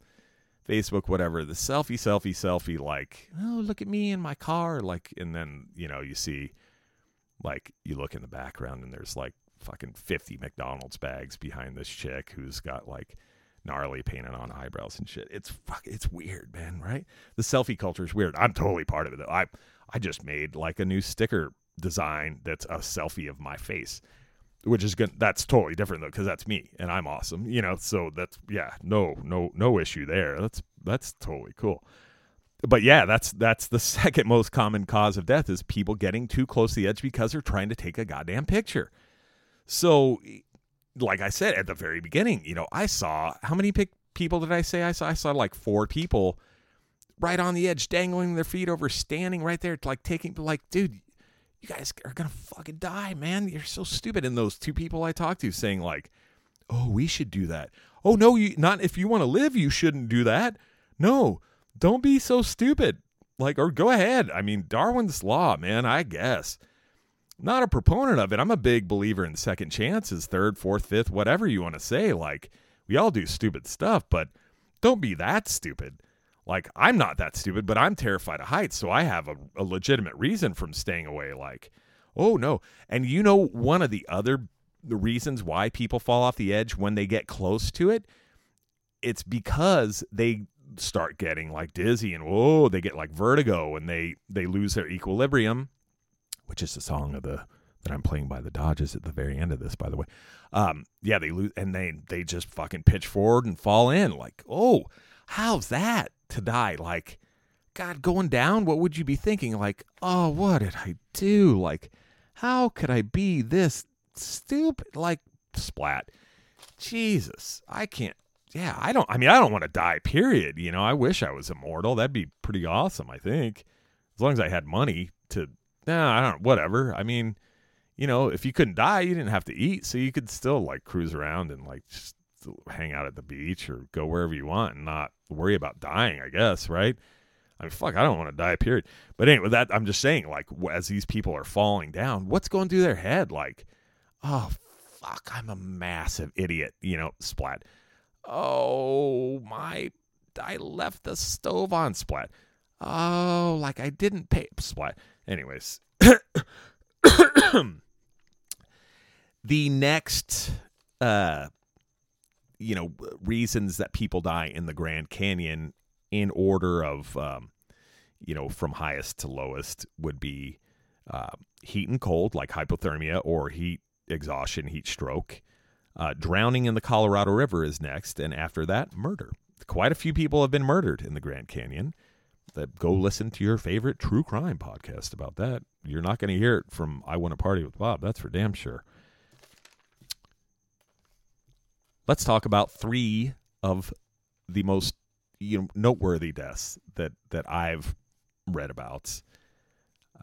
Facebook, whatever, the selfie, selfie, selfie, like, oh, look at me in my car. Like, and then, you know, you see, like, you look in the background and there's like fucking 50 McDonald's bags behind this chick who's got like gnarly painted on eyebrows and shit. It's fuck, it's weird, man, right? The selfie culture is weird. I'm totally part of it though. I, I just made like a new sticker design that's a selfie of my face which is good. That's totally different though, because that's me and I'm awesome. You know, so that's yeah, no, no, no issue there. That's that's totally cool. But yeah, that's that's the second most common cause of death is people getting too close to the edge because they're trying to take a goddamn picture. So, like I said at the very beginning, you know, I saw how many pic- people did I say I saw? I saw like four people right on the edge, dangling their feet over, standing right there, like taking, like, dude, you guys are gonna fucking die, man. You're so stupid. And those two people I talked to saying like, oh, we should do that. Oh no, you not if you want to live, you shouldn't do that. No, don't be so stupid. Like, or go ahead. I mean, Darwin's law, man. I guess. Not a proponent of it. I'm a big believer in second chances, third, fourth, fifth, whatever you want to say. Like, we all do stupid stuff, but don't be that stupid. Like, I'm not that stupid, but I'm terrified of heights, so I have a, a legitimate reason from staying away. Like, oh no. And you know, one of the other the reasons why people fall off the edge when they get close to it, it's because they start getting like dizzy and whoa, they get like vertigo and they they lose their equilibrium, which is the song of the that I'm playing by the Dodges at the very end of this, by the way. Um, yeah, they lose and they they just fucking pitch forward and fall in. Like, oh, how's that to die? Like, God, going down, what would you be thinking? Like, oh, what did I do? Like, how could I be this stupid? Like, splat. Jesus, I can't. Yeah, I don't. I mean, I don't want to die. Period. You know, I wish I was immortal. That'd be pretty awesome. I think, as long as I had money to. Nah, I don't. Whatever. I mean, you know, if you couldn't die, you didn't have to eat, so you could still like cruise around and like just hang out at the beach or go wherever you want and not worry about dying. I guess, right? I mean, fuck, I don't want to die. Period. But anyway, that I'm just saying, like, as these people are falling down, what's going through their head? Like, oh fuck, I'm a massive idiot. You know, splat. Oh my, I left the stove on. Splat. Oh, like I didn't pay. Splat. Anyways. the next uh you know reasons that people die in the Grand Canyon in order of um you know from highest to lowest would be uh, heat and cold like hypothermia or heat exhaustion heat stroke. Uh, drowning in the Colorado River is next and after that murder. Quite a few people have been murdered in the Grand Canyon. That go listen to your favorite true crime podcast about that. You're not going to hear it from I Want to Party with Bob that's for damn sure let's talk about three of the most you know noteworthy deaths that that I've read about,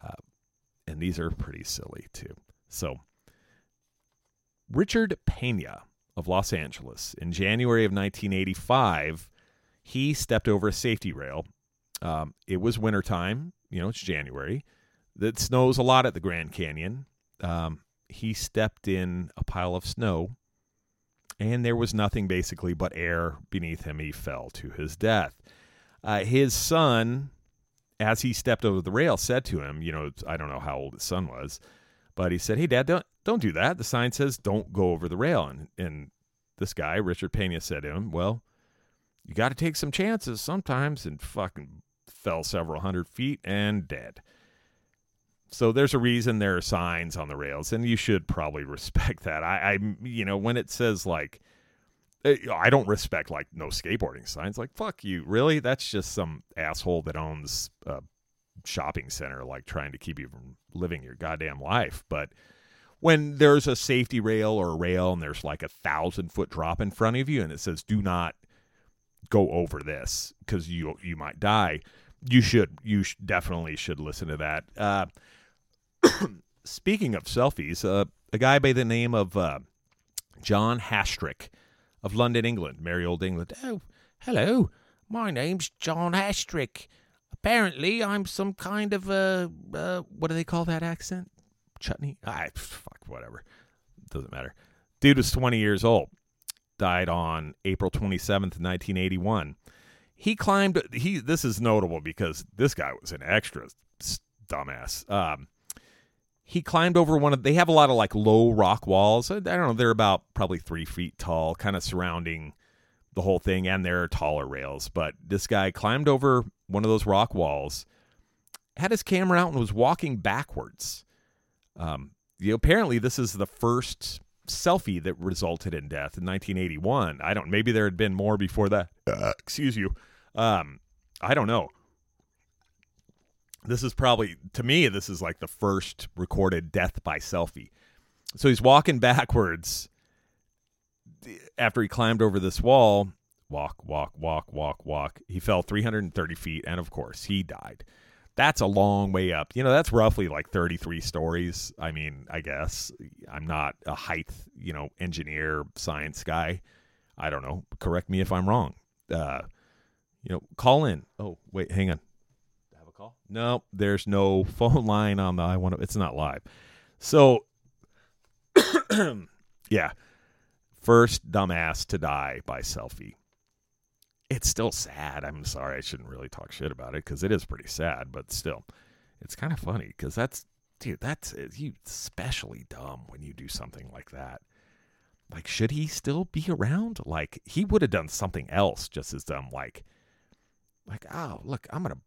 uh, and these are pretty silly too. So, Richard Pena of Los Angeles in January of 1985, he stepped over a safety rail. Um, it was wintertime, you know, it's January. That snows a lot at the Grand Canyon. Um, he stepped in a pile of snow and there was nothing basically but air beneath him. He fell to his death. Uh, his son, as he stepped over the rail, said to him, "You know, I don't know how old his son was, but he said, "Hey, Dad, don't don't do that. The sign says don't go over the rail." And and this guy, Richard Pena, said to him, "Well, you got to take some chances sometimes." And fucking fell several hundred feet and dead. So there's a reason there are signs on the rails, and you should probably respect that. I, I you know, when it says like, eh, I don't respect like no skateboarding signs. Like, fuck you, really? That's just some asshole that owns a shopping center, like trying to keep you from living your goddamn life. But when there's a safety rail or a rail, and there's like a thousand foot drop in front of you, and it says, "Do not go over this because you you might die." You should you sh- definitely should listen to that. Uh, speaking of selfies, uh, a guy by the name of uh, John Hastrick of London, England, merry old England. Oh, hello. My name's John Hastrick. Apparently, I'm some kind of a uh, what do they call that accent? Chutney? I fuck whatever. Doesn't matter. Dude was 20 years old. Died on April 27th, 1981. He climbed. He. This is notable because this guy was an extra dumbass. Um, he climbed over one of they have a lot of like low rock walls. I don't know they're about probably three feet tall kind of surrounding the whole thing and there are taller rails. But this guy climbed over one of those rock walls had his camera out and was walking backwards. Um, you know, apparently this is the first selfie that resulted in death in 1981 i don't maybe there had been more before that. Uh, excuse you. Um, i don't know this is probably to me this is like the first recorded death by selfie so he's walking backwards after he climbed over this wall walk, walk, walk, walk, walk. He fell 330 feet, and of course, he died. That's a long way up. You know, that's roughly like 33 stories. I mean, I guess I'm not a height, you know, engineer, science guy. I don't know. Correct me if I'm wrong. Uh, you know, call in. Oh, wait, hang on. Call? No, there's no phone line on the I want to. Oh, it's not live. So, yeah, first dumbass to die by selfie. It's still sad. I'm sorry, I shouldn't really talk shit about it because it is pretty sad, but still, it's kind of funny because that's, dude, that's uh, you especially dumb when you do something like that. Like, should he still be around? Like, he would have done something else just as dumb. Like, like, oh, look, I'm gonna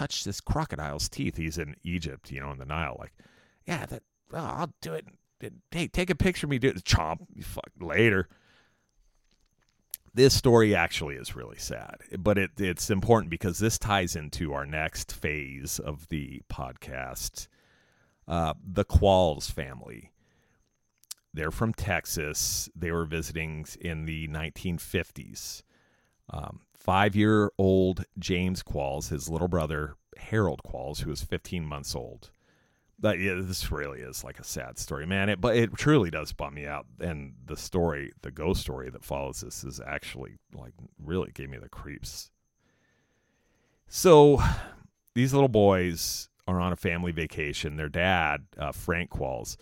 touch this crocodile's teeth. He's in Egypt, you know, in the Nile. Like, yeah, that I'll do it. Hey, take a picture of me do it. Chomp. Fuck later. This story actually is really sad, but it, it's important because this ties into our next phase of the podcast. Uh, the Qualls family. They're from Texas. They were visiting in the 1950s. Um, Five year old James Qualls, his little brother Harold Qualls, who was 15 months old. But yeah, this really is like a sad story, man. It, but it truly does bum me out. And the story, the ghost story that follows this, is actually like really gave me the creeps. So these little boys are on a family vacation. Their dad, uh, Frank Qualls,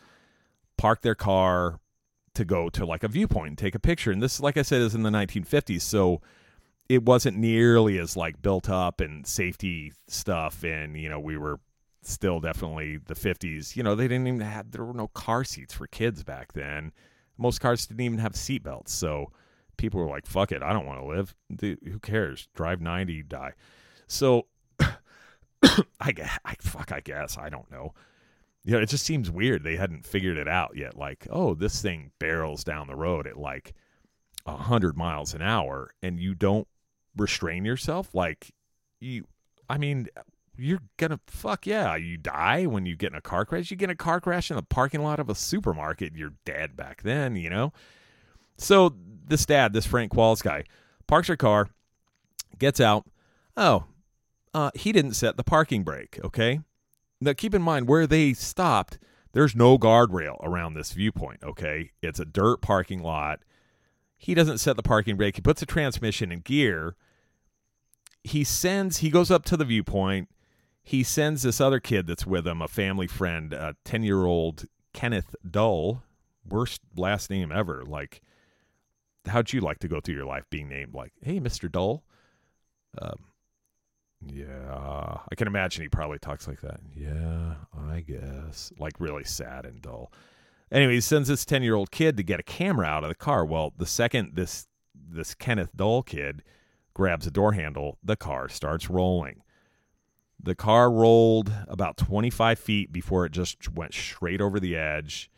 parked their car to go to like a viewpoint and take a picture. And this, like I said, is in the 1950s. So it wasn't nearly as like built up and safety stuff and you know we were still definitely the 50s you know they didn't even have there were no car seats for kids back then. Most cars didn't even have seat belts so people were like fuck it i don't want to live. Dude, who cares? Drive 90 die. So i guess I, fuck i guess i don't know. You know it just seems weird they hadn't figured it out yet. Like oh this thing barrels down the road at like 100 miles an hour and you don't restrain yourself? Like you i mean you're gonna fuck yeah you die when you get in a car crash. You get in a car crash in the parking lot of a supermarket you're dead back then you know? So this dad this frank qualls guy parks her car gets out. Oh uh, he didn't set the parking brake okay? Now keep in mind where they stopped there's no guardrail around this viewpoint okay? It's a dirt parking lot. He doesn't set the parking brake. He puts a transmission in gear he sends he goes up to the viewpoint. He sends this other kid that's with him a family friend a 10 year old kenneth dull worst last name ever. Like how'd you like to go through your life being named like hey mr dull. Um, yeah i can imagine he probably talks like that. Yeah i guess. Like really sad and dull. Anyway he sends this 10 year old kid to get a camera out of the car. Well the second this this kenneth dull kid grabs a door handle, the car starts rolling. The car rolled about 25 feet before it just went straight over the edge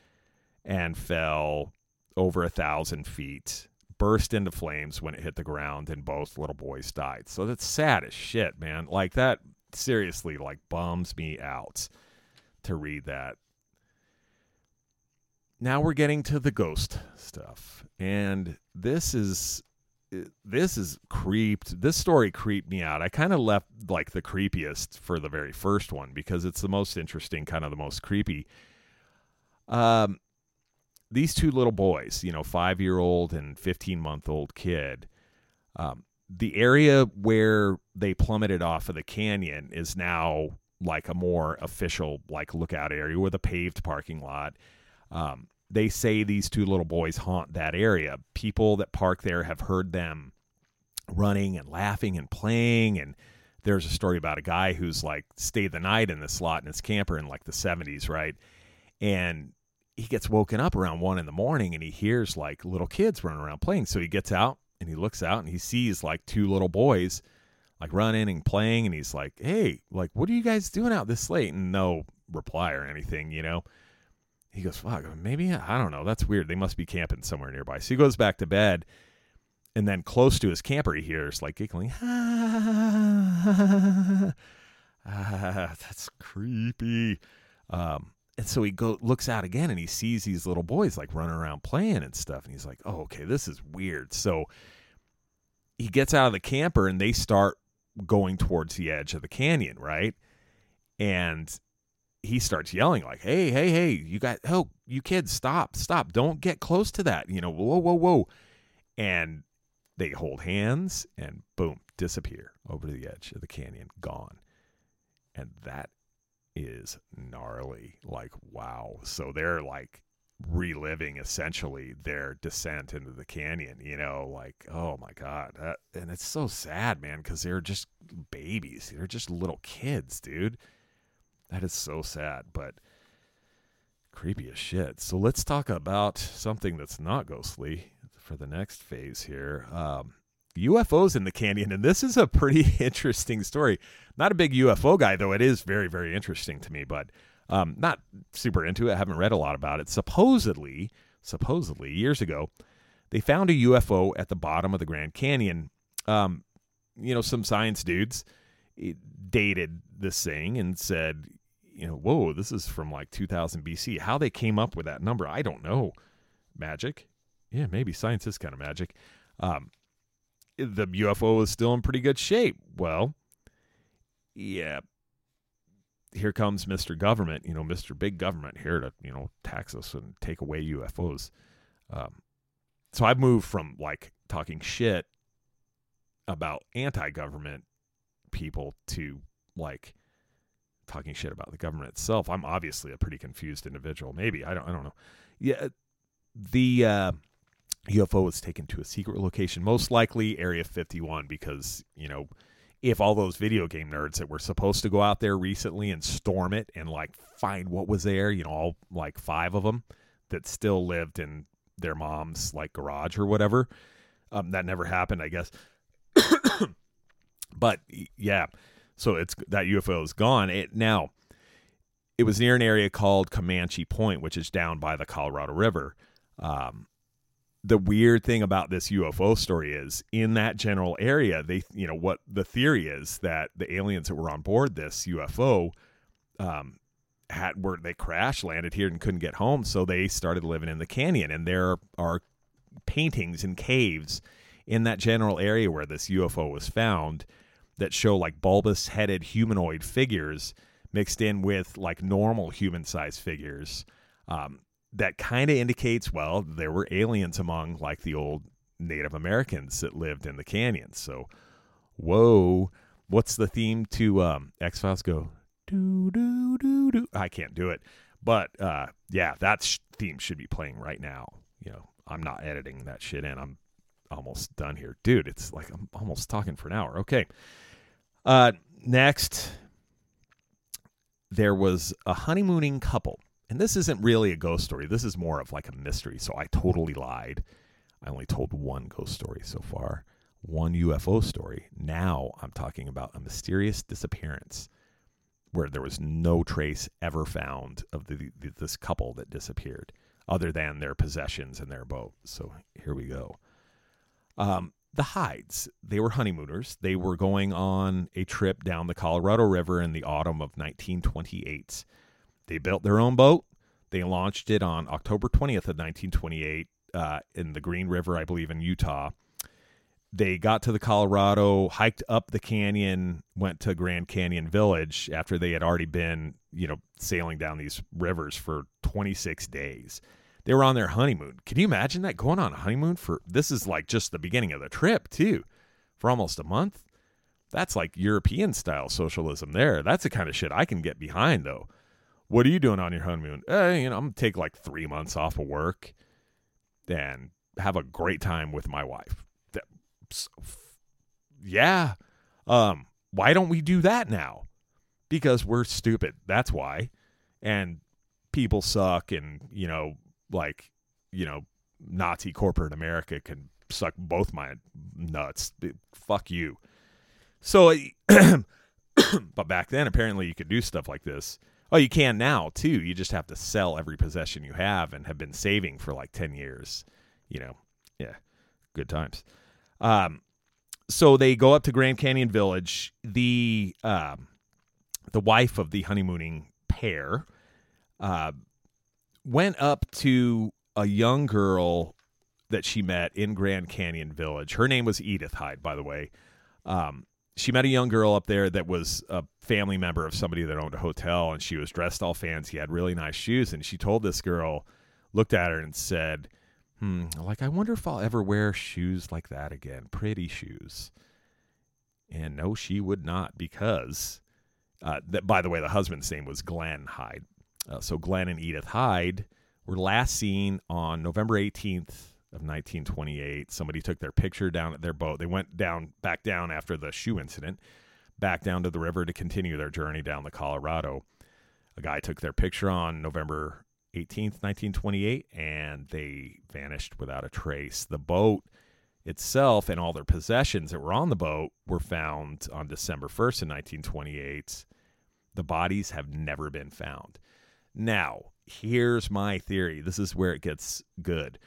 and fell over a thousand feet, burst into flames when it hit the ground, and both little boys died. So that's sad as shit, man. Like that seriously like bums me out to read that. Now we're getting to the ghost stuff. And this is this is creeped. This story creeped me out. I kind of left like the creepiest for the very first one because it's the most interesting, kind of the most creepy. Um, these two little boys, you know, five year old and 15 month old kid, um, the area where they plummeted off of the canyon is now like a more official, like lookout area with a paved parking lot. Um, they say these two little boys haunt that area. People that park there have heard them running and laughing and playing. And there's a story about a guy who's like stayed the night in this lot in his camper in like the 70s, right? And he gets woken up around one in the morning and he hears like little kids running around playing. So he gets out and he looks out and he sees like two little boys like running and playing. And he's like, hey, like, what are you guys doing out this late? And no reply or anything, you know? He goes, fuck, maybe, I don't know. That's weird. They must be camping somewhere nearby. So he goes back to bed. And then close to his camper, he hears like giggling. Ah, that's creepy. Um, and so he go looks out again and he sees these little boys like running around playing and stuff. And he's like, oh, okay, this is weird. So he gets out of the camper and they start going towards the edge of the canyon, right? And he starts yelling like, "Hey, hey, hey! You got oh, you kids, stop, stop! Don't get close to that! You know, whoa, whoa, whoa!" And they hold hands and boom, disappear over the edge of the canyon, gone. And that is gnarly. Like, wow. So they're like reliving essentially their descent into the canyon, you know, like, oh my God. That, and it's so sad, man, because they're just babies. They're just little kids, dude. That is so sad, but creepy as shit. So let's talk about something that's not ghostly for the next phase here. Um, UFOs in the canyon, and this is a pretty interesting story. Not a big UFO guy, though it is very, very interesting to me, but um, not super into it. I haven't read a lot about it. Supposedly, supposedly, years ago, they found a UFO at the bottom of the Grand Canyon. Um, you know, some science dudes eh, dated this thing and said, you know, whoa, this is from like 2000 BC. How they came up with that number, I don't know. Magic? Yeah, maybe science is kind of magic. Um, the UFO is still in pretty good shape. Well, yeah. Here comes Mr. Government, you know, Mr. Big Government here to, you know, tax us and take away UFOs. Um, so I've moved from like talking shit about anti government people to like talking shit about the government itself. I'm obviously a pretty confused individual. Maybe. I don't I don't know. Yeah. The uh UFO was taken to a secret location, most likely Area 51, because, you know, if all those video game nerds that were supposed to go out there recently and storm it and like find what was there, you know, all like five of them that still lived in their mom's like garage or whatever, um, that never happened, I guess. but yeah, so it's that UFO is gone. It now it was near an area called Comanche Point, which is down by the Colorado River. Um, the weird thing about this UFO story is in that general area, they, you know, what the theory is that the aliens that were on board this UFO, um, had were they crash landed here and couldn't get home, so they started living in the canyon. And there are paintings and caves in that general area where this UFO was found that show like bulbous headed humanoid figures mixed in with like normal human sized figures. Um, that kind of indicates well there were aliens among like the old Native Americans that lived in the canyons. So, whoa, what's the theme to um, X Files? Go do do do do. I can't do it, but uh, yeah, that sh- theme should be playing right now. You know, I'm not editing that shit in. I'm almost done here, dude. It's like I'm almost talking for an hour. Okay. Uh, next, there was a honeymooning couple and this isn't really a ghost story. This is more of like a mystery. So I totally lied. I only told one ghost story so far, one UFO story. Now I'm talking about a mysterious disappearance where there was no trace ever found of the, the, this couple that disappeared other than their possessions and their boat. So here we go. Um, the Hydes, they were honeymooners. They were going on a trip down the Colorado River in the autumn of 1928 they built their own boat. They launched it on October 20th of 1928 uh, in the Green River, I believe, in Utah. They got to the Colorado, hiked up the canyon, went to Grand Canyon Village after they had already been, you know, sailing down these rivers for 26 days. They were on their honeymoon. Can you imagine that going on a honeymoon for this is like just the beginning of the trip, too, for almost a month? That's like European style socialism there. That's the kind of shit I can get behind, though. What are you doing on your honeymoon? Eh, you know, I'm gonna take like three months off of work and have a great time with my wife. Yeah. Um, why don't we do that now? Because we're stupid. That's why. And people suck and, you know, like, you know, Nazi corporate America can suck both my nuts. Fuck you. So, but back then, apparently, you could do stuff like this. Oh, you can now too. You just have to sell every possession you have and have been saving for like 10 years. You know, yeah, good times. Um, so they go up to Grand Canyon Village. The um, the wife of the honeymooning pair uh, went up to a young girl that she met in Grand Canyon Village. Her name was Edith Hyde, by the way. Um, she met a young girl up there that was a family member of somebody that owned a hotel, and she was dressed all fancy, had really nice shoes, and she told this girl, looked at her and said, "Hmm, like I wonder if I'll ever wear shoes like that again, pretty shoes." And no, she would not, because uh, that. By the way, the husband's name was Glenn Hyde. Uh, so Glenn and Edith Hyde were last seen on November 18th of 1928. Somebody took their picture down at their boat. They went down back down after the shoe incident, back down to the river to continue their journey down the Colorado. A guy took their picture on November 18th, 1928, and they vanished without a trace. The boat itself and all their possessions that were on the boat were found on December 1st in 1928. The bodies have never been found. Now, here's my theory. This is where it gets good.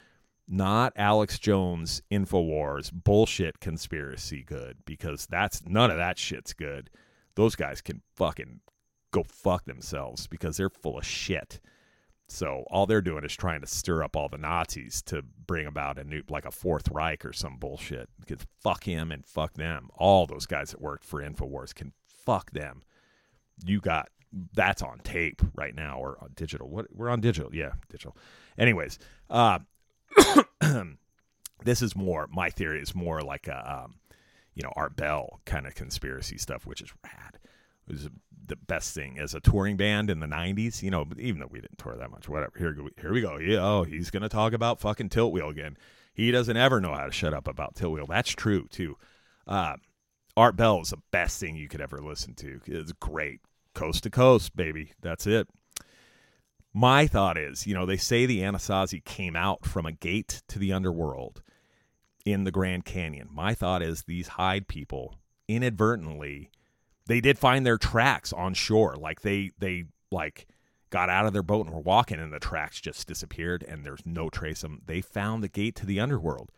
Not Alex Jones InfoWars bullshit conspiracy good because that's none of that shit's good. Those guys can fucking go fuck themselves because they're full of shit. So all they're doing is trying to stir up all the Nazis to bring about a new, like a Fourth Reich or some bullshit. Because fuck him and fuck them. All those guys that worked for Infowars can fuck them. You got that's on tape right now or on digital. What we're on digital, yeah, digital. Anyways, uh, this is more my theory is more like a um, you know Art Bell kind of conspiracy stuff, which is rad. It was the best thing as a touring band in the '90s. You know, even though we didn't tour that much, whatever. Here, here we go. Yeah, oh, he's gonna talk about fucking tilt wheel again. He doesn't ever know how to shut up about tilt wheel. That's true too. Uh, Art Bell is the best thing you could ever listen to. It's great, coast to coast, baby. That's it. My thought is, you know, they say the Anasazi came out from a gate to the underworld in the Grand Canyon. My thought is these Hyde people inadvertently they did find their tracks on shore. Like they they like got out of their boat and were walking and the tracks just disappeared and there's no trace of them. They found the gate to the underworld.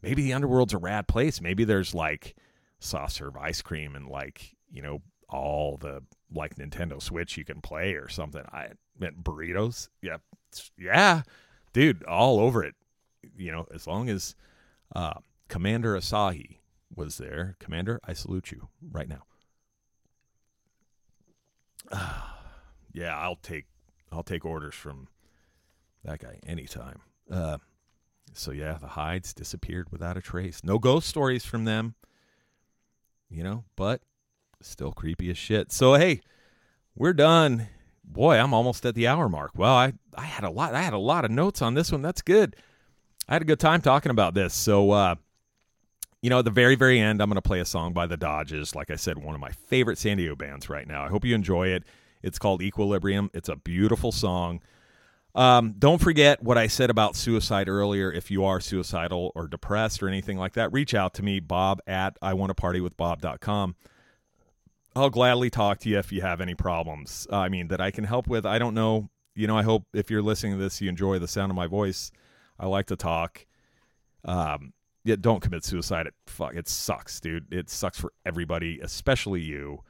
Maybe the underworld's a rad place. Maybe there's like soft serve ice cream and like, you know, all the like Nintendo Switch you can play or something. I meant burritos. Yeah. Yeah. Dude, all over it. You know, as long as uh, Commander Asahi was there. Commander, I salute you right now. yeah, I'll take I'll take orders from that guy anytime. Uh, so yeah, the Hydes disappeared without a trace. No ghost stories from them. You know, but still creepy as shit. So hey, we're done. Boy, I'm almost at the hour mark. Well, I I had a lot I had a lot of notes on this one. That's good. I had a good time talking about this. So uh you know, at the very, very end, I'm going to play a song by the Dodges. Like I said, one of my favorite San Diego bands right now. I hope you enjoy it. It's called Equilibrium. It's a beautiful song. Um, don't forget what I said about suicide earlier. If you are suicidal or depressed or anything like that, reach out to me, bob at I want to party with bob.com. I'll gladly talk to you if you have any problems. Uh, I mean, that I can help with. I don't know. You know, I hope if you're listening to this, you enjoy the sound of my voice. I like to talk. Um, yeah, don't commit suicide. It fuck, it sucks, dude. It sucks for everybody, especially you.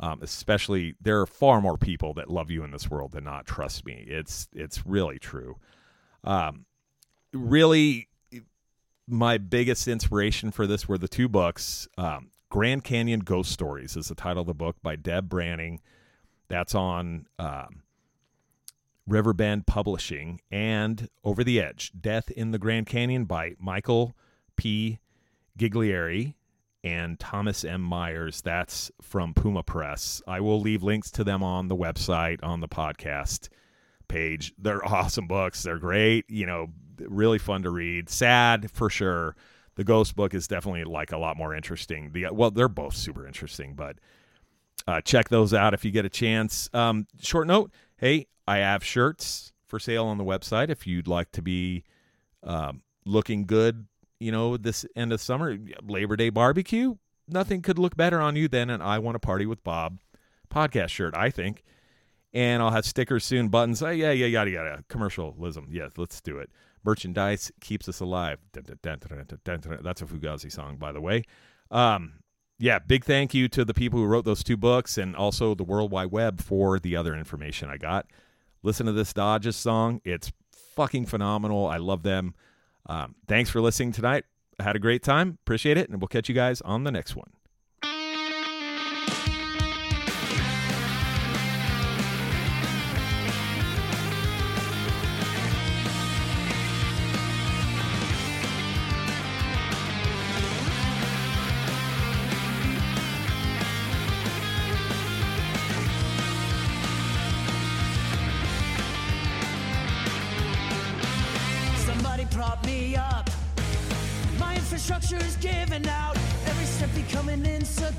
Um, especially there are far more people that love you in this world than not. Trust me, it's it's really true. Um, really, my biggest inspiration for this were the two books. Um, Grand Canyon Ghost Stories is the title of the book by Deb Branning. That's on um, Riverbend Publishing and Over the Edge: Death in the Grand Canyon by Michael P. Ghiglieri and Thomas M. Myers. That's from Puma Press. I will leave links to them on the website, on the podcast page. They're awesome books. They're great, you know, really fun to read. Sad for sure. The Ghost book is definitely like a lot more interesting. The well, they're both super interesting, but uh, check those out if you get a chance. Um, short note: Hey, I have shirts for sale on the website. If you'd like to be um, looking good you know, this end of summer, Labor Day barbecue, nothing could look better on you than an I Want to Party with Bob podcast shirt, I think and I'll have stickers soon, buttons. Oh, yeah, yeah, yada, yada. Commercialism. Yes, let's do it. Merchandise keeps us alive. Dun, dun, dun, That's a Fugazi song, by the way. Um, yeah, big thank you to the people who wrote those two books and also the World Wide Web for the other information I got. Listen to this Dodges song. It's fucking phenomenal. I love them. Um, thanks for listening tonight. Had a great time. Appreciate it. And we'll catch you guys on the next one.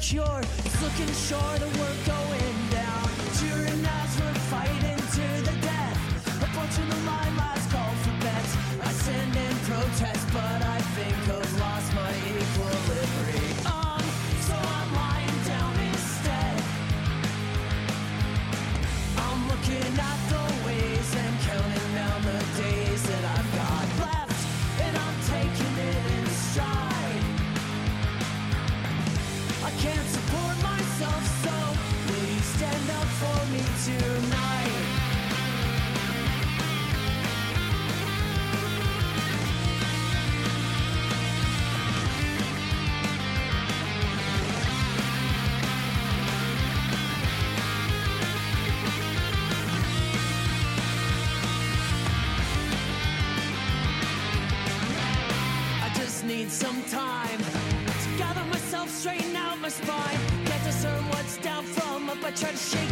insecure. It's looking short of we're going. spine. Can't discern what's down from up. I try to.